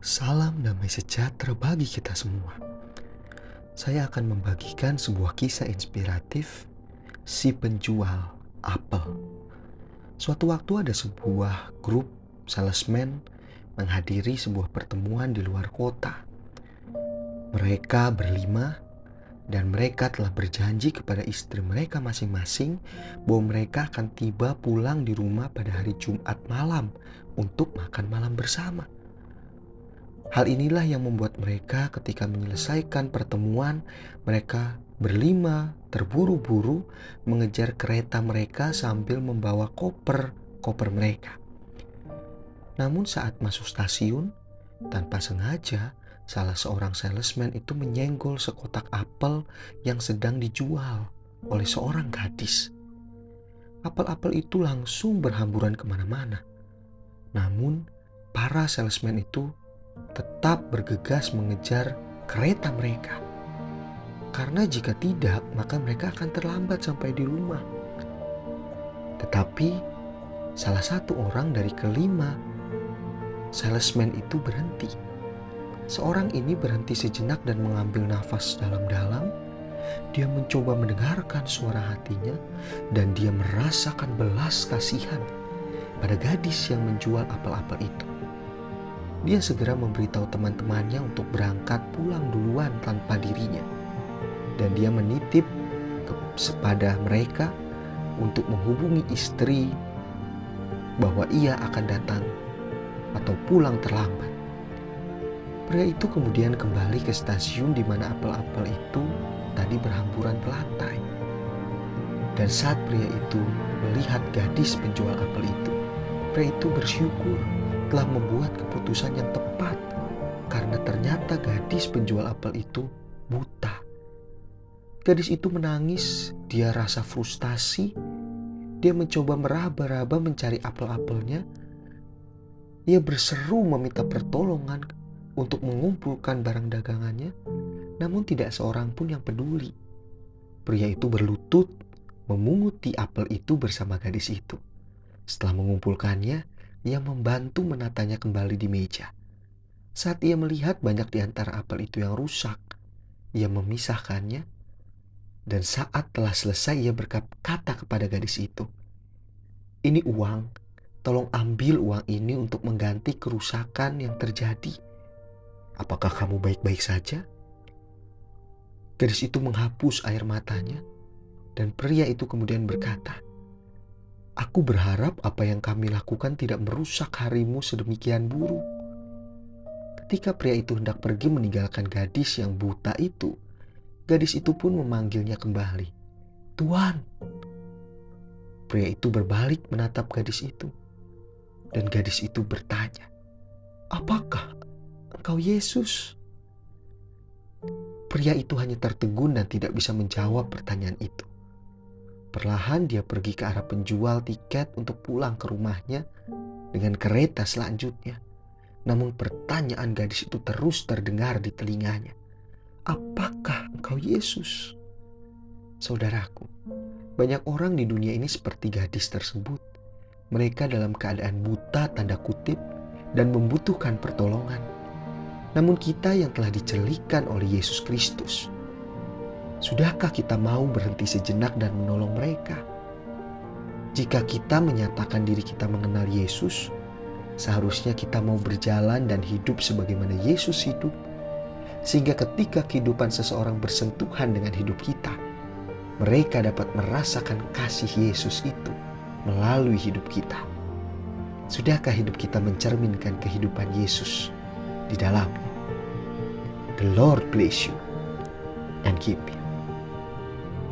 Salam damai sejahtera bagi kita semua. Saya akan membagikan sebuah kisah inspiratif si penjual apel. Suatu waktu ada sebuah grup salesman menghadiri sebuah pertemuan di luar kota. Mereka berlima dan mereka telah berjanji kepada istri mereka masing-masing bahwa mereka akan tiba pulang di rumah pada hari Jumat malam untuk makan malam bersama. Hal inilah yang membuat mereka ketika menyelesaikan pertemuan, mereka berlima terburu-buru mengejar kereta mereka sambil membawa koper-koper mereka. Namun saat masuk stasiun, tanpa sengaja salah seorang salesman itu menyenggol sekotak apel yang sedang dijual oleh seorang gadis. Apel-apel itu langsung berhamburan ke mana-mana. Namun, para salesman itu tetap bergegas mengejar kereta mereka. Karena jika tidak, maka mereka akan terlambat sampai di rumah. Tetapi, salah satu orang dari kelima salesman itu berhenti Seorang ini berhenti sejenak dan mengambil nafas dalam-dalam. Dia mencoba mendengarkan suara hatinya dan dia merasakan belas kasihan pada gadis yang menjual apel-apel itu. Dia segera memberitahu teman-temannya untuk berangkat pulang duluan tanpa dirinya. Dan dia menitip kepada mereka untuk menghubungi istri bahwa ia akan datang atau pulang terlambat. Pria itu kemudian kembali ke stasiun di mana apel-apel itu tadi berhamburan ke lantai. Dan saat pria itu melihat gadis penjual apel itu, pria itu bersyukur telah membuat keputusan yang tepat karena ternyata gadis penjual apel itu buta. Gadis itu menangis, dia rasa frustasi, dia mencoba meraba-raba mencari apel-apelnya. Ia berseru meminta pertolongan untuk mengumpulkan barang dagangannya, namun tidak seorang pun yang peduli. Pria itu berlutut memunguti apel itu bersama gadis itu. Setelah mengumpulkannya, ia membantu menatanya kembali di meja. Saat ia melihat banyak di antara apel itu yang rusak, ia memisahkannya. Dan saat telah selesai, ia berkata kepada gadis itu, "Ini uang, tolong ambil uang ini untuk mengganti kerusakan yang terjadi." Apakah kamu baik-baik saja? Gadis itu menghapus air matanya, dan pria itu kemudian berkata, "Aku berharap apa yang kami lakukan tidak merusak harimu sedemikian buruk." Ketika pria itu hendak pergi meninggalkan gadis yang buta itu, gadis itu pun memanggilnya kembali, "Tuan!" Pria itu berbalik menatap gadis itu, dan gadis itu bertanya, "Apakah Engkau Yesus. Pria itu hanya tertegun dan tidak bisa menjawab pertanyaan itu. Perlahan dia pergi ke arah penjual tiket untuk pulang ke rumahnya dengan kereta selanjutnya. Namun pertanyaan gadis itu terus terdengar di telinganya. Apakah engkau Yesus? Saudaraku, banyak orang di dunia ini seperti gadis tersebut. Mereka dalam keadaan buta tanda kutip dan membutuhkan pertolongan namun kita yang telah dicelikkan oleh Yesus Kristus. Sudahkah kita mau berhenti sejenak dan menolong mereka? Jika kita menyatakan diri kita mengenal Yesus, seharusnya kita mau berjalan dan hidup sebagaimana Yesus hidup, sehingga ketika kehidupan seseorang bersentuhan dengan hidup kita, mereka dapat merasakan kasih Yesus itu melalui hidup kita. Sudahkah hidup kita mencerminkan kehidupan Yesus? di dalamnya. The Lord bless you and keep you.